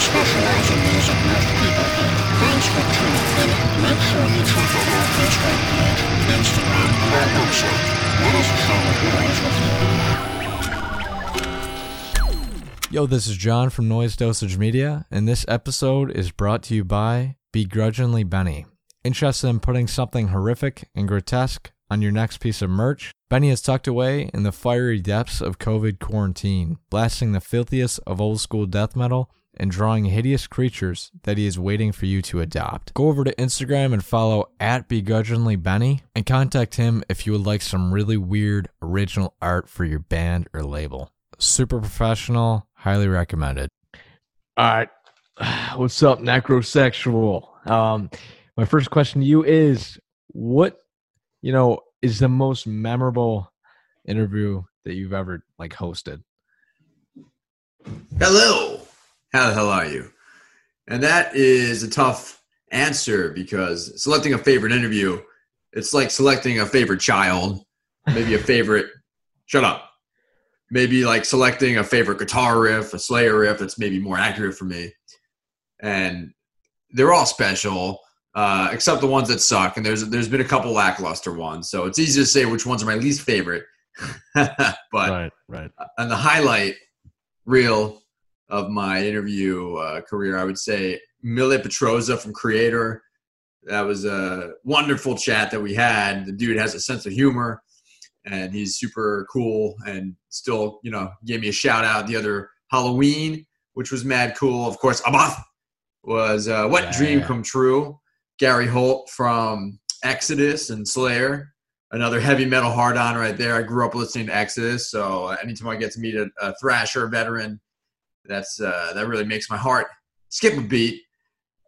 specialize in music most people. Thanks for tuning in. Make sure you check out our Facebook page, Instagram, website. Let us with you. Yo, this is John from Noise Dosage Media, and this episode is brought to you by Begrudgingly Benny. Interested in putting something horrific and grotesque on your next piece of merch? Benny is tucked away in the fiery depths of COVID quarantine, blasting the filthiest of old school death metal and drawing hideous creatures that he is waiting for you to adopt. Go over to Instagram and follow at Begrudgingly Benny and contact him if you would like some really weird original art for your band or label. Super professional, highly recommended. All right. What's up, necrosexual? Um, my first question to you is what, you know, is the most memorable interview that you've ever like hosted? Hello. How the hell are you? And that is a tough answer because selecting a favorite interview, it's like selecting a favorite child, maybe a favorite. shut up. Maybe like selecting a favorite guitar riff, a Slayer riff that's maybe more accurate for me. And they're all special, uh, except the ones that suck. And there's there's been a couple lackluster ones, so it's easy to say which ones are my least favorite. but right, right. on the highlight reel of my interview uh, career, I would say Mille Petrozza from Kreator. That was a wonderful chat that we had. The dude has a sense of humor, and he's super cool. And still, you know, gave me a shout out the other Halloween, which was mad cool. Of course, Abbath was uh, What Yeah, Dream yeah. Come True. Gary Holt from Exodus and Slayer. Another heavy metal hard on right there. I grew up listening to Exodus, so anytime I get to meet a, a Thrasher veteran, that's uh, that really makes my heart skip a beat.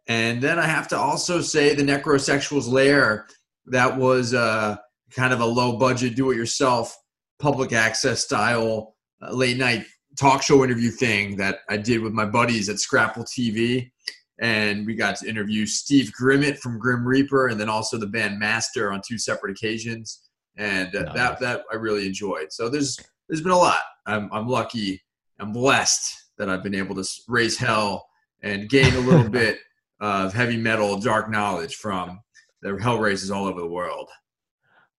And then I have to also say the Necrosexuals Lair. That was uh, kind of a low budget, do it yourself, public access style uh, late night talk show interview thing that I did with my buddies at Scrapple TV. And we got to interview Steve Grimmett from Grim Reaper, and then also the band Master on two separate occasions. And uh, Nice. that that I really enjoyed. So there's there's been a lot. I'm I'm lucky. I'm blessed that I've been able to raise hell and gain a little bit of heavy metal dark knowledge from the hell races all over the world.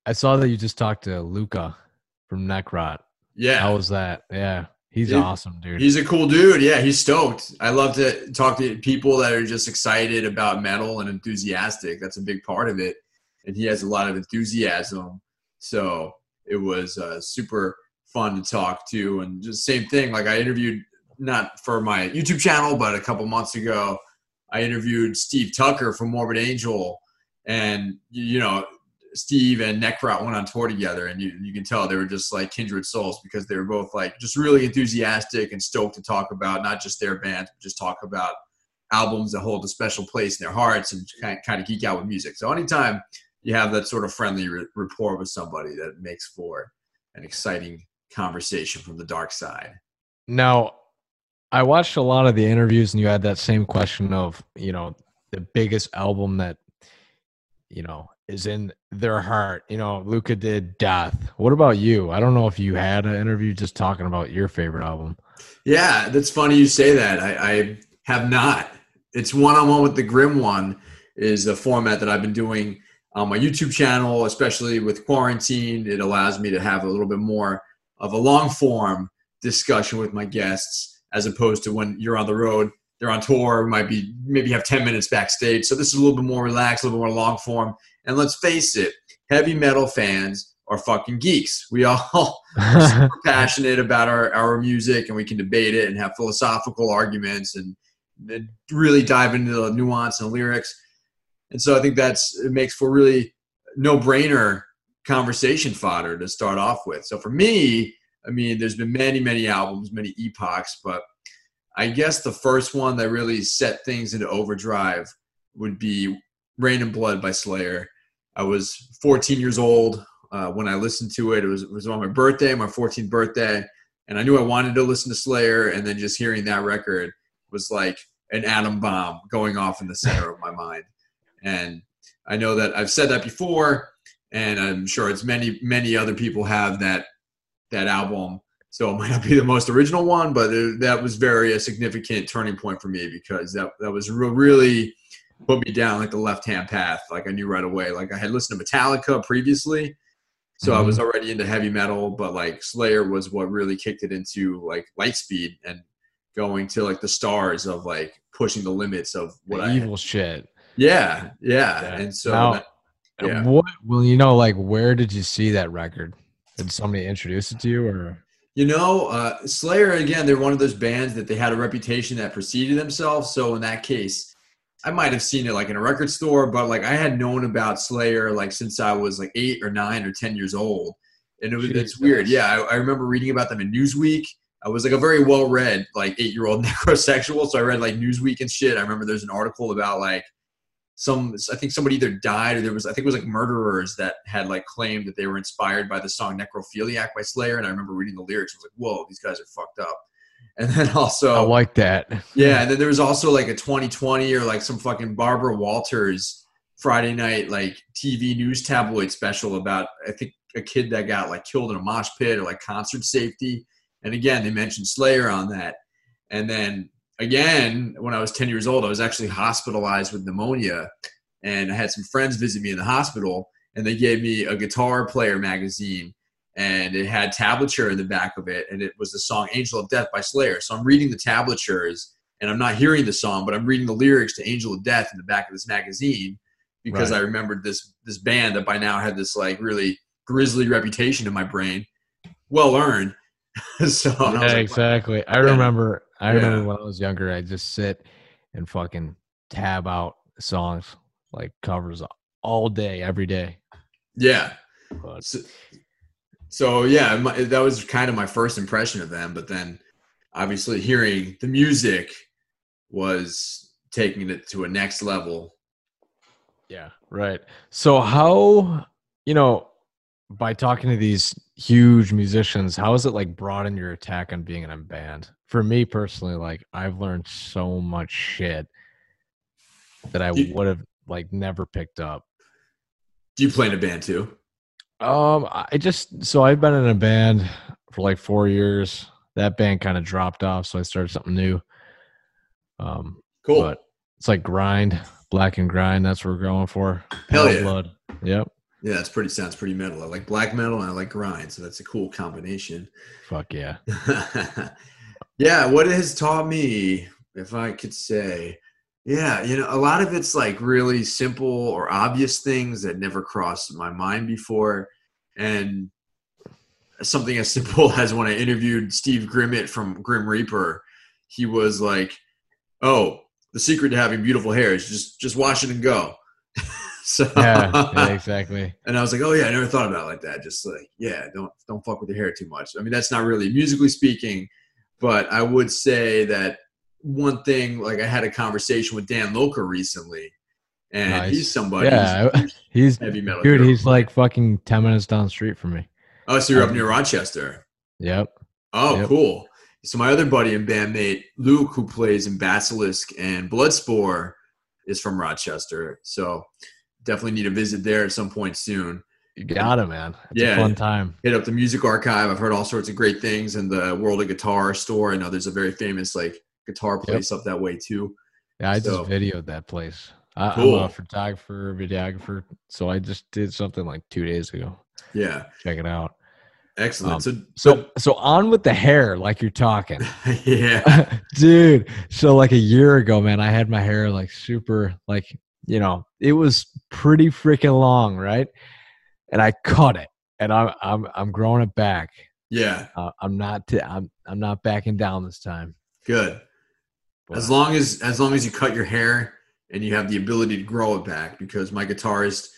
I saw that you just talked to Luca from Necrot. Yeah. How was that? Yeah. He's Dude, awesome, dude. He's a cool dude. Yeah, he's stoked. I love to talk to people that are just excited about metal and enthusiastic. That's a big part of it. And he has a lot of enthusiasm. So it was uh, super fun to talk to. And just same thing. Like I interviewed, not for my YouTube channel, but a couple months ago, I interviewed Steve Tucker from Morbid Angel. And, you know, Steve and Necrot went on tour together, and you, you can tell they were just like kindred souls because they were both like just really enthusiastic and stoked to talk about not just their band, but just talk about albums that hold a special place in their hearts and kind of geek out with music. So anytime you have that sort of friendly rapport with somebody, that makes for an exciting conversation from the dark side. Now, I watched a lot of the interviews, and you had that same question of, you know, the biggest album that, you know, is in their heart. You know, Luca did Death. What about you? I don't know if you had an interview just talking about your favorite album. Yeah, that's funny you say that. I, I have not. It's one on one with the Grim one is a format that I've been doing on my YouTube channel, especially with quarantine. It allows me to have a little bit more of a long form discussion with my guests as opposed to when you're on the road, they're on tour, might be maybe have 10 minutes backstage. So this is a little bit more relaxed, a little bit more long form. And let's face it, heavy metal fans are fucking geeks. We all super passionate about our, our music and we can debate it and have philosophical arguments and, and really dive into the nuance and lyrics. And so I think that's it makes for really no brainer conversation fodder to start off with. So for me, I mean, there's been many, many albums, many epochs, but I guess the first one that really set things into overdrive would be Reign in Blood by Slayer. I was 14 years old uh, when I listened to it. It was, it was on my birthday, my 14th birthday, and I knew I wanted to listen to Slayer. And then just hearing that record was like an atom bomb going off in the center of my mind. And I know that I've said that before, and I'm sure it's many, many other people have that that album So it might not be the most original one, but it, that was very a significant turning point for me because that that was re- really put me down like the left hand path. Like I knew right away. Like I had listened to Metallica previously, so I was mm-hmm. already into heavy metal, but like Slayer was what really kicked it into like Lightspeed and going to like the stars of like pushing the limits of what The I evil shit. yeah, yeah, Yeah. and so Now- that- Yeah. What? Well, you know, like, where did you see that record? Did somebody introduce it to you, or You know, uh, Slayer again, they're one of those bands that they had a reputation that preceded themselves. So in that case, I might have seen it like in a record store, but like I had known about Slayer like since I was like eight or nine or ten years old, and it was it's weird. Yeah, I, I remember reading about them in Newsweek. I was like a very well read like eight year old necrosexual, so I read like Newsweek and shit. I remember there's an article about like some I think somebody either died or there was I think it was like murderers that had like claimed that they were inspired by the song Necrophiliac by Slayer and I remember reading the lyrics I was like whoa these guys are fucked up. And then also I like that. yeah and then there was also like a 20/20 or like some fucking Barbara Walters Friday night like TV news tabloid special about I think a kid that got like killed in a mosh pit or like concert safety. And again they mentioned Slayer on that. And then again, when I was 10 years old, I was actually hospitalized with pneumonia. And I had some friends visit me in the hospital, and they gave me a guitar player magazine. And it had tablature in the back of it, and it was the song Angel of Death by Slayer. So I'm reading the tablatures, and I'm not hearing the song, but I'm reading the lyrics to Angel of Death in the back of this magazine because Right. I remembered this this band that by now had this like really grisly reputation in my brain, well earned. so and I Yeah, like, exactly. I remember. I Yeah. remember when I was younger, I just sit and fucking tab out songs like covers all day, every day. yeah. But So, so yeah, my, that was kind of my first impression of them. But then, obviously, hearing the music was taking it to a next level. yeah, right. So how you know by talking to these huge musicians, how has it like broadened your attack on being in a band? For me personally, like I've learned so much shit that I would have like never picked up. Do you play in a band too? Um, I just so I've been in a band for like four years. That band kind of dropped off, so I started something new. Um, Cool. but it's like grind, black and grind. That's what we're going for. Hell yeah. blood. Yep. yeah, that's pretty. Sounds pretty metal. I like black metal and I like grind, so that's a cool combination. Fuck yeah. yeah, what it has taught me, if I could say, yeah, you know, a lot of it's like really simple or obvious things that never crossed my mind before. And something as simple as when I interviewed Steve Grimmett from Grim Reaper, he was like, Oh, the secret to having beautiful hair is just just wash it and go. so Yeah, yeah, exactly. and I was like, oh yeah, I never thought about it like that. Just like, yeah, don't don't fuck with your hair too much. I mean, that's not really musically speaking, but I would say that one thing, like I had a conversation with Dan Lilker recently, and Nice. he's somebody. Yeah, who's He's heavy metal. dude. He's like fucking ten minutes down the street from me. oh, so you're up um, near Rochester. Yep. Oh, Yep. cool. So my other buddy and bandmate Luke, who plays in Basilisk and Bloodspore, is from Rochester. So definitely need to visit there at some point soon. You got it, man. It's Yeah. a fun time. hit up the music archive. I've heard all sorts of great things in the World of Guitar store. I know there's a very famous like guitar place up that way too. Yeah, I So- just videoed that place. I, Cool. I'm a photographer, videographer, so I just did something like two days ago. Yeah, Check it out. excellent. Um, so, So, so on with the hair, like you're talking, yeah, dude. So, like a year ago, man, I had my hair like super, like you know, it was pretty freaking long, right? And I cut it, and I'm I'm I'm growing it back. yeah, Uh, I'm not t- I'm I'm not backing down this time. good. But- As long as as long as you cut your hair and you have the ability to grow it back, because my guitarist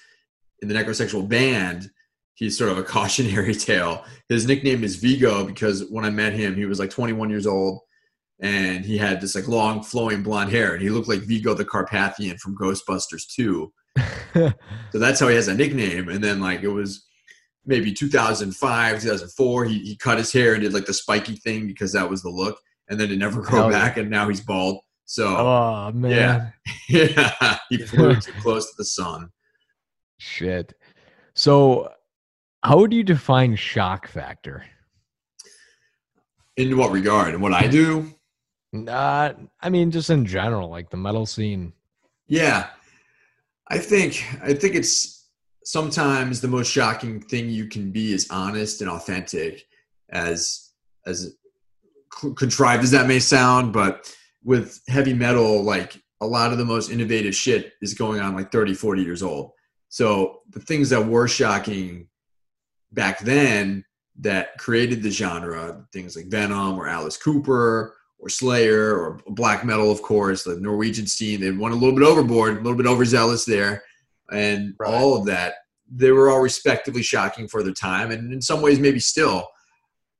in the Necrosexual band, he's sort of a cautionary tale. His nickname is Vigo because when I met him, he was like 21 years old. And he had this like long flowing blonde hair, and he looked like Vigo the Carpathian from Ghostbusters 2. So that's how he has a nickname. And then like it was maybe 2005, 2004, he, he cut his hair and did like the spiky thing because that was the look. And then it never grew yeah. back, and now he's bald. So oh man, yeah, he flew too close to the sun. shit. So, how do you define shock factor? In what regard? And what I do? Not, I mean, just in general, like the metal scene. Yeah, I think I think it's sometimes the most shocking thing you can be is honest and authentic, as as contrived as that may sound. But with heavy metal, like a lot of the most innovative shit is going on like 30, 40 years old. So the things that were shocking back then that created the genre, things like Venom or Alice Cooper or Slayer or black metal, of course, the Norwegian scene. They went a little bit overboard, a little bit overzealous there, and right. all of that. They were all respectively shocking for their time, and in some ways, maybe still.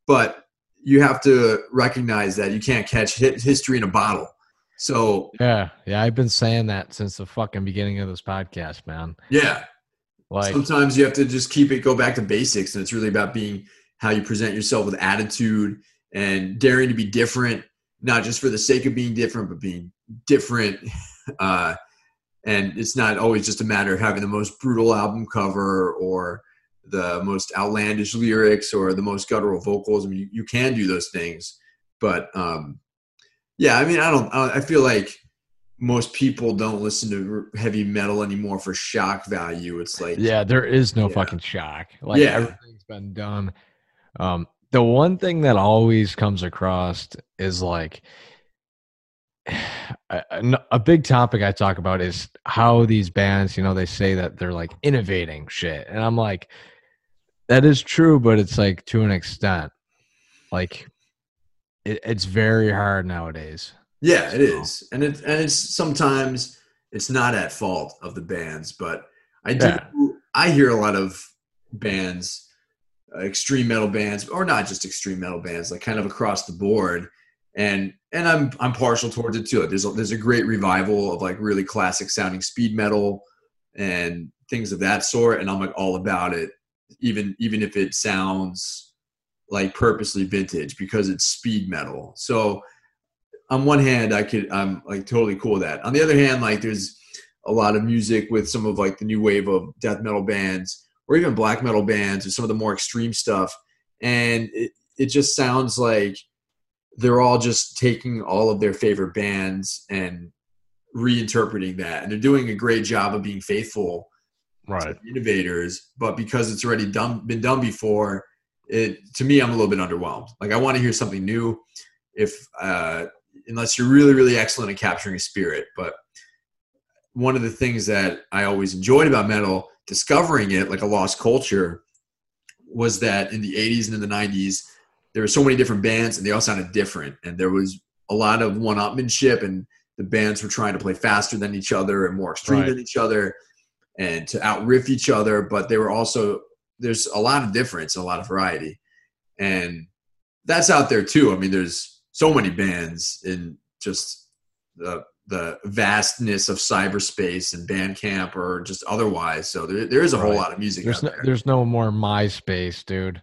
But you have to recognize that you can't catch history in a bottle. So yeah, yeah, I've been saying that since the fucking beginning of this podcast, man. Yeah, like sometimes you have to just keep it, go back to basics, and it's really about being how you present yourself with attitude and daring to be different not just for the sake of being different, but being different. Uh, and it's not always just a matter of having the most brutal album cover or the most outlandish lyrics or the most guttural vocals. I mean, you, you can do those things, but um, yeah, I mean, I don't. I feel like most people don't listen to heavy metal anymore for shock value. It's like yeah, there is no yeah. fucking shock. Like yeah. everything's been done. Um, the one thing that always comes across is like a, a, big topic I talk about is how these bands, you know, they say that they're like innovating shit. And I'm like, that is true, but it's like to an extent. Like it, it's very hard nowadays. Yeah, it is. And it and it's sometimes it's not at fault of the bands, but I do yeah. I hear a lot of bands uh, extreme metal bands, or not just extreme metal bands, like kind of across the board. And and I'm I'm partial towards it too. There's a, there's a great revival of like really classic sounding speed metal and things of that sort, and I'm like all about it, even even if it sounds like purposely vintage because it's speed metal. So on one hand, I could I'm like totally cool with that. On the other hand, like there's a lot of music with some of like the new wave of death metal bands or even black metal bands or some of the more extreme stuff. And it, it just sounds like they're all just taking all of their favorite bands and reinterpreting that. And they're doing a great job of being faithful right. innovators. But because it's already done, been done before, it to me, I'm a little bit underwhelmed. Like I want to hear something new. If uh, unless you're really, really excellent at capturing a spirit, but one of the things that I always enjoyed about metal discovering it like a lost culture was that in the 80s and in the 90s there were so many different bands and they all sounded different. And there was a lot of one-upmanship and the bands were trying to play faster than each other and more extreme right. than each other and to outriff each other but they were also there's a lot of difference a lot of variety. And that's out there too. I mean there's so many bands in just the the vastness of cyberspace and Bandcamp or just otherwise. So there, there is a right. whole lot of music. There's no, there. there's no more MySpace, dude.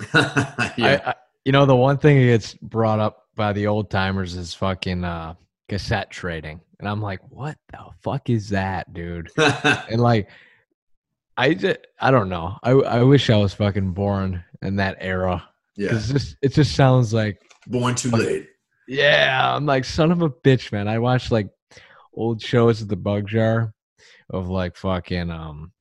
yeah. I, I, you know, the one thing that gets brought up by the old timers is fucking uh, cassette trading, and I'm like, what the fuck is that, dude? and like, I just, I don't know. I I wish I was fucking born in that era. Yeah, it just it just sounds like born too late. Yeah, I'm like son of a bitch, man. I watched like old shows at the Bug Jar of like fucking um,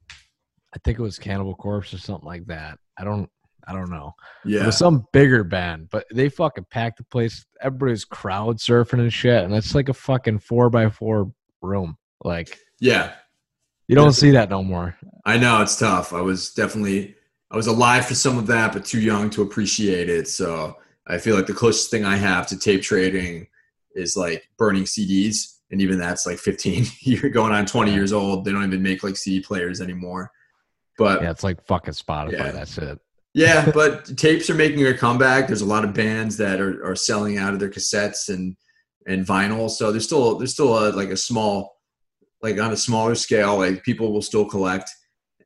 I think it was Cannibal Corpse or something like that. I don't I don't know. Yeah, it was some bigger band, but they fucking packed the place. Everybody's crowd surfing and shit, and it's like a fucking four by four room. Like, yeah, you don't see that no more. I know it's tough. I was definitely I was alive for some of that, but too young to appreciate it. So I feel like the closest thing I have to tape trading is like burning CDs, and even that's like 15 you're going on 20 years old. They don't even make like CD players anymore. But yeah, it's like fucking Spotify. Yeah. That's it. yeah, but tapes are making a comeback. There's a lot of bands that are, are selling out of their cassettes and and vinyl. So there's still there's still a, like a small like on a smaller scale, like people will still collect.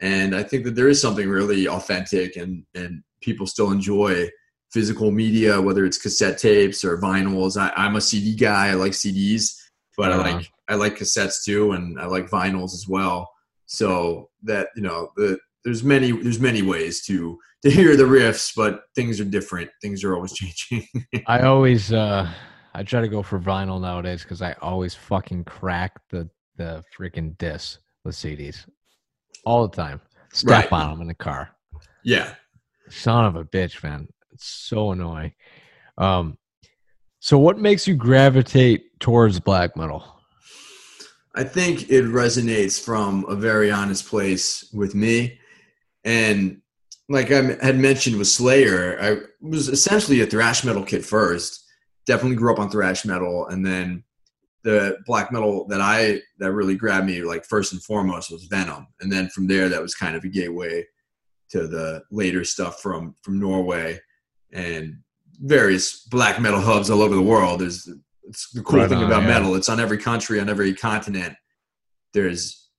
And I think that there is something really authentic and and people still enjoy physical media, whether it's cassette tapes or vinyls. I, am a CD guy. I like CDs, but uh-huh. I like I like cassettes too, and I like vinyls as well. So that you know, the, there's many there's many ways to to hear the riffs, but things are different. Things are always changing. I always uh I try to go for vinyl nowadays because I always fucking crack the the freaking discs with CDs all the time. Step Right. on them in the car. yeah, Son of a bitch, man. It's so annoying. Um, so what makes you gravitate towards black metal? I think it resonates from a very honest place with me. And like I had mentioned with Slayer, I was essentially a thrash metal kid first. Definitely grew up on thrash metal, and then the black metal that I that really grabbed me, like first and foremost, was Venom, and then from there, that was kind of a gateway to the later stuff from from Norway and various black metal hubs all over the world. There's it's the cool Right thing on, about yeah. metal. It's on every country, on every continent. There's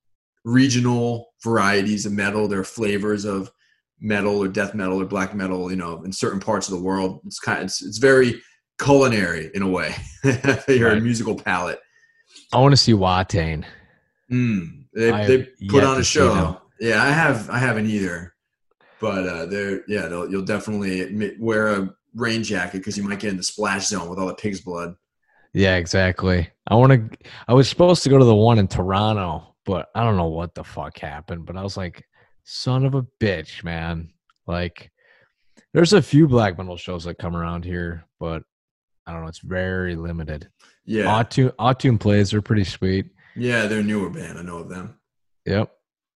regional varieties of metal. There are flavors of metal or death metal or black metal. You know, in certain parts of the world, it's kind. it's it's very culinary in a way. Your Right. musical palette. I want to see Watain. Mm, they I they put on a to see them. show. Yeah, I have. I haven't either. But uh, they're yeah, you'll definitely wear a rain jacket because you might get in the splash zone with all the pig's blood. Yeah, exactly. I want to. I was supposed to go to the one in Toronto, but I don't know what the fuck happened. But I was like, son of a bitch, man. Like, there's a few black metal shows that come around here, but I don't know. It's very limited. Yeah, Autune, Autune plays are pretty sweet. yeah, they're a newer band. I know of them. Yep,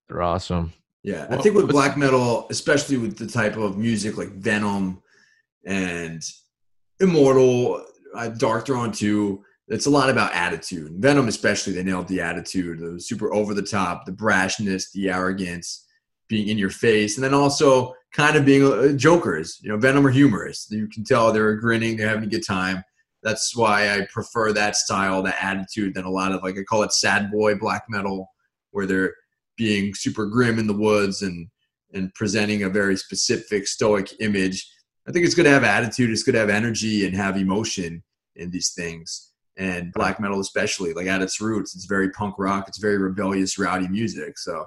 they're awesome. Yeah, I think with black metal, especially with the type of music like Venom and Immortal, uh, Darkthrone too, it's a lot about attitude. Venom, especially, they nailed the attitude, the super over the top, the brashness, the arrogance, being in your face, and then also kind of being uh, jokers. You know, Venom are humorous. You can tell they're grinning, they're having a good time. That's why I prefer that style, that attitude, than a lot of like I call it sad boy black metal, where they're being super grim in the woods and and presenting a very specific stoic image. I think it's good to have attitude. It's good to have energy and have emotion in these things. And black metal, especially, like at its roots, it's very punk rock. It's very rebellious, rowdy music. So,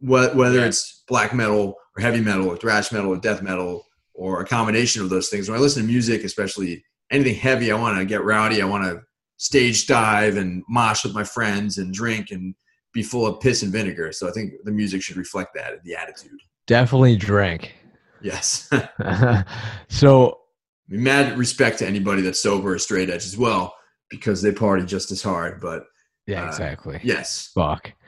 wh- whether Yeah. it's black metal or heavy metal or thrash metal or death metal or a combination of those things, when I listen to music, especially anything heavy, I want to get rowdy. I want to stage dive and mosh with my friends and drink and be full of piss and vinegar. So I think the music should reflect that, the attitude. Definitely drink. Yes. so Mad respect to anybody that's sober or straight edge as well, because they party just as hard. But yeah, Uh, exactly. yes. Fuck.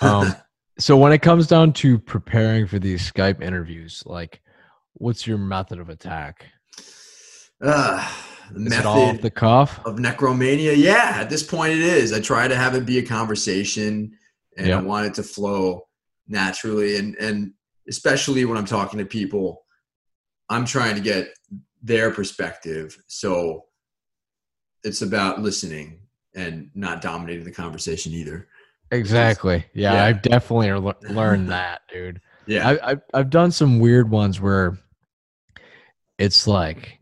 Um, so when it comes down to preparing for these Skype interviews, like, what's your method of attack? Uh, it off method the cuff? of necromania. Yeah, at this point it is. I try to have it be a conversation and I want it to flow naturally. And and especially when I'm talking to people, I'm trying to get their perspective. So it's about listening and not dominating the conversation either. Exactly. Yeah, Yeah. I've definitely le- learned that, dude. Yeah. I, I've I've done some weird ones where it's like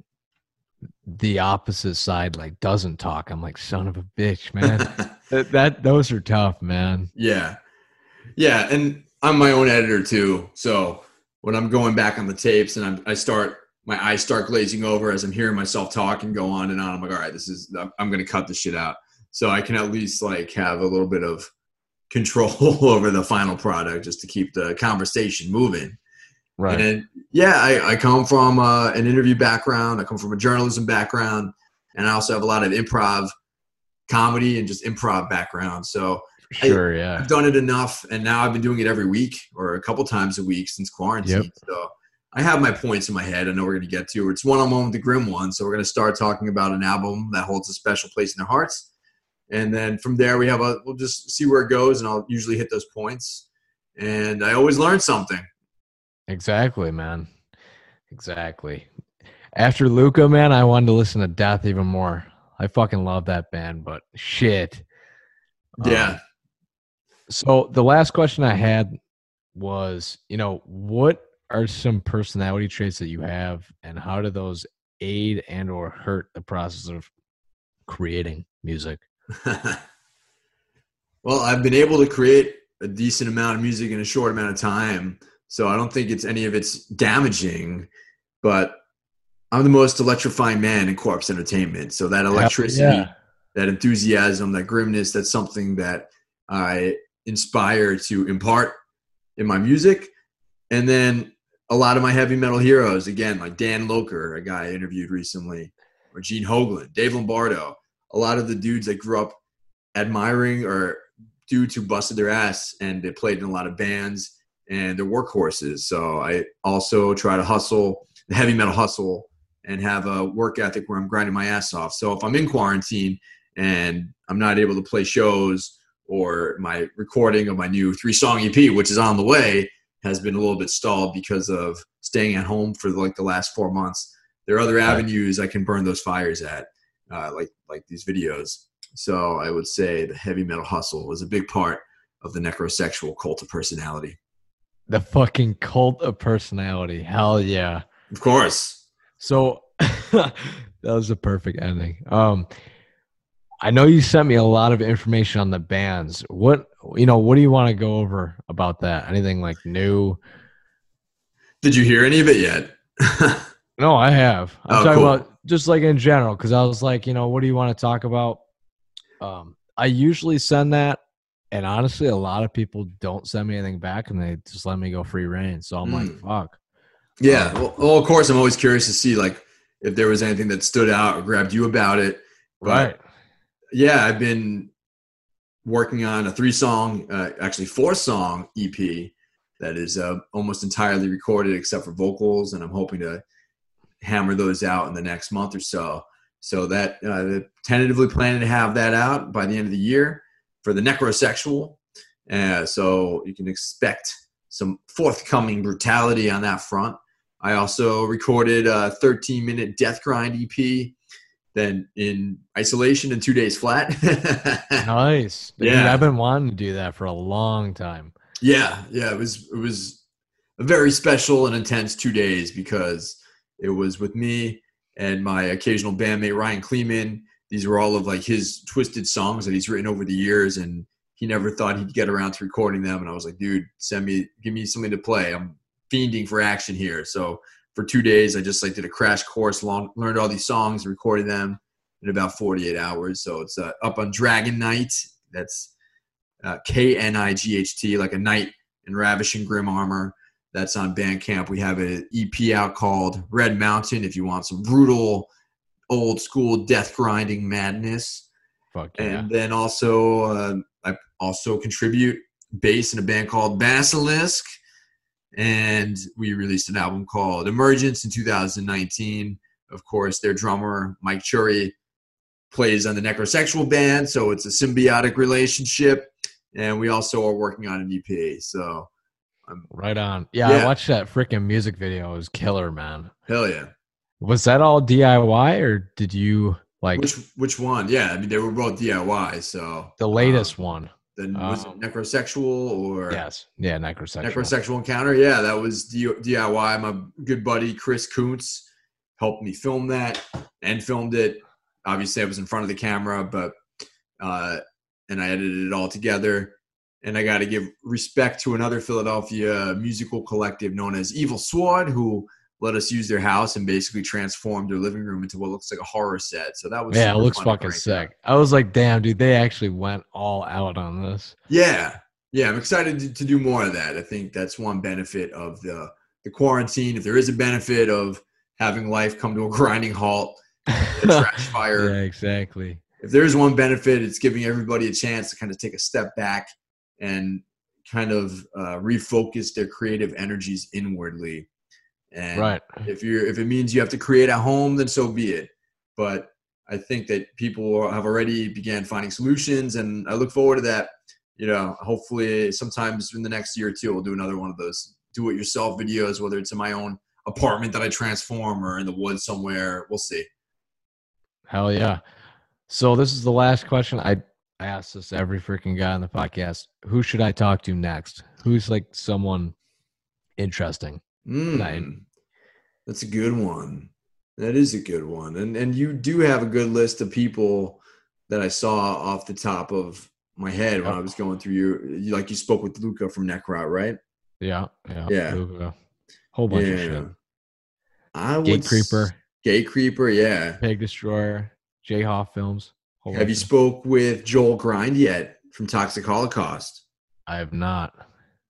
the opposite side like doesn't talk. I'm like, son of a bitch, man. that, that those are tough, man. Yeah. Yeah. And I'm my own editor too. So when I'm going back on the tapes and I'm, I start, my eyes start glazing over as I'm hearing myself talk and go on and on. I'm like, all right, this is, I'm- I'm going to cut this shit out. So I can at least like have a little bit of control over the final product just to keep the conversation moving. Right. And yeah, I, I come from uh, an interview background. I come from a journalism background, and I also have a lot of improv, comedy, and just improv background. So sure, yeah. I've done it enough, and now I've been doing it every week or a couple times a week since quarantine. So I have my points in my head. I know we're going to get to. It's one on one with the Grim One, so we're going to start talking about an album that holds a special place in their hearts, and then from there we have a. We'll just see where it goes, and I'll usually hit those points, and I always learn something. Exactly, man. Exactly. After Luca, man, I wanted to listen to Death even more. I fucking love that band, but shit. Um, Yeah. so the last question I had was, you know, what are some personality traits that you have and how do those aid and or hurt the process of creating music? well, I've been able to create a decent amount of music in a short amount of time. So I don't think it's any of it's damaging. But I'm the most electrifying man in corpse entertainment. So that electricity, Yeah. that enthusiasm, that grimness, that's something that I inspire to impart in my music. And then a lot of my heavy metal heroes, again, like Dan Lilker, a guy I interviewed recently, or Gene Hoglan, Dave Lombardo, a lot of the dudes that grew up admiring or dudes who busted their ass and they played in a lot of bands and they're workhorses. So I also try to hustle the heavy metal hustle and have a work ethic where I'm grinding my ass off. So if I'm in quarantine and I'm not able to play shows or my recording of my new three song EP, which is on the way, has been a little bit stalled because of staying at home for like the last four months. There are other avenues I can burn those fires at, uh, like like these videos. So I would say the heavy metal hustle was a big part of the necrosexual cult of personality. The fucking cult of personality. Hell yeah. Of course. So that was a perfect ending. Um, I know you sent me a lot of information on the bands. What you know? What do you want to go over about that? Anything like new? Did you hear any of it yet? No, I have. I'm Oh, talking cool. about just like in general because I was like, you know, what do you want to talk about? Um, I usually send that, and honestly, a lot of people don't send me anything back, and they just let me go free reign. So I'm like, Mm. fuck. yeah. Well, well, of course, I'm always curious to see like if there was anything that stood out or grabbed you about it. But, Right. yeah, I've been working on a three song, uh, actually four song EP that is uh, almost entirely recorded except for vocals, and I'm hoping to hammer those out in the next month or so. So that uh, tentatively planning to have that out by the end of the year for the necrosexual. Uh, so you can expect some forthcoming brutality on that front. I also recorded a 13 minute death grind EP then in isolation in two days flat. Nice. Dude, Yeah. I've been wanting to do that for a long time. yeah, yeah, it was it was a very special and intense two days because it was with me and my occasional bandmate Ryan Kleeman. These were all of like his twisted songs that he's written over the years, and he never thought he'd get around to recording them. And I was like, dude, send me, give me something to play. I'm fiending for action here. So for two days, I just like did a crash course, long, learned all these songs, recorded them in about 48 hours. So it's uh, up on Dragon Knight. That's uh, K N I G H T, like a knight in ravishing grim armor. That's on Bandcamp. We have an EP out called Red Mountain. If you want some brutal, old school death grinding madness, Fuck yeah. and then also uh, I also contribute bass in a band called Basilisk, and we released an album called Emergence in 2019. Of course, their drummer Mike Churi, plays on the Necrosexual band, so it's a symbiotic relationship. And we also are working on an EP. So Right on. Yeah, I watched that freaking music video. It was killer, man. hell yeah. Was that all DIY or did you like Which which one? Yeah, I mean they were both DIY. So the latest one? then was um, it Necrosexual or Yes. Yeah, necrosexual. Necrosexual Encounter. Yeah, that was DIY. My good buddy Chris Kuntz helped me film that and filmed it. Obviously, I was in front of the camera, but uh, and I edited it all together. And I got to give respect to another Philadelphia musical collective known as Evil Sword, who let us use their house and basically transformed their living room into what looks like a horror set. So that was Yeah, it looks fucking crank out. sick. I was like, damn, dude, they actually went all out on this. Yeah, yeah, I'm excited to, to do more of that. I think that's one benefit of the the quarantine. If there is a benefit of having life come to a grinding halt, the trash fire. yeah, exactly. If there is one benefit, it's giving everybody a chance to kind of take a step back and kind of uh, refocus their creative energies inwardly. And Right. if you're if it means you have to create at home, then so be it. But I think that people have already began finding solutions, and I look forward to that. You know, hopefully, sometimes in the next year or two, we'll do another one of those do-it-yourself videos, whether it's in my own apartment that I transform or in the woods somewhere. We'll see. Hell yeah. So this is the last question. I I ask this every freaking guy on the podcast. Who should I talk to next? Who's like someone interesting? Mm, that's a good one. That is a good one, and and you do have a good list of people that I saw off the top of my head when. I was going through your. You, like you spoke with Luca from Necrot, right? Yeah, yeah, Yeah. Luca. Whole bunch of shit. I would Gatecreeper, Gate Creeper, yeah. Pig Destroyer, J Hoff films. Have you spoke with Joel Grind yet from Toxic Holocaust? I have not.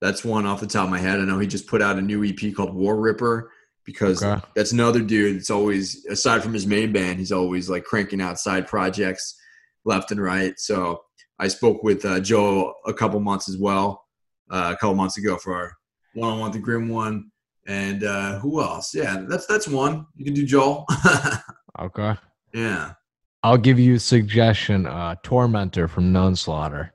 That's one off the top of my head. I know he just put out a new EP called War Ripper because Okay. that's another dude that's always aside from his main band, he's always like cranking out side projects left and right. So I spoke with uh, Joe a couple months as well, uh, a couple months ago for our one on one the Grim one. And uh, who else? Yeah, that's that's one. You can do Joel. Okay. yeah. I'll give you a suggestion. Uh, Tormentor from Known Slaughter.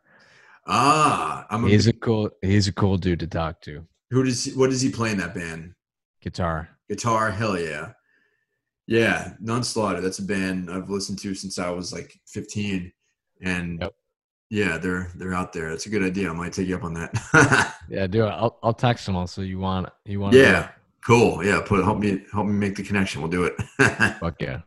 Ah, I'm a, He's a cool. He's a cool dude to talk to. who does he, what does he play in that band? Guitar. Guitar, hell yeah. Yeah, Nunslaughter. That's a band I've listened to since I was like 15. And Yep. yeah, they're they're out there. That's a good idea. I might take you up on that. Yeah, do it. I'll I'll text him also. You want you want? yeah. Cool. Yeah, put help me help me make the connection. We'll do it. Fuck yeah.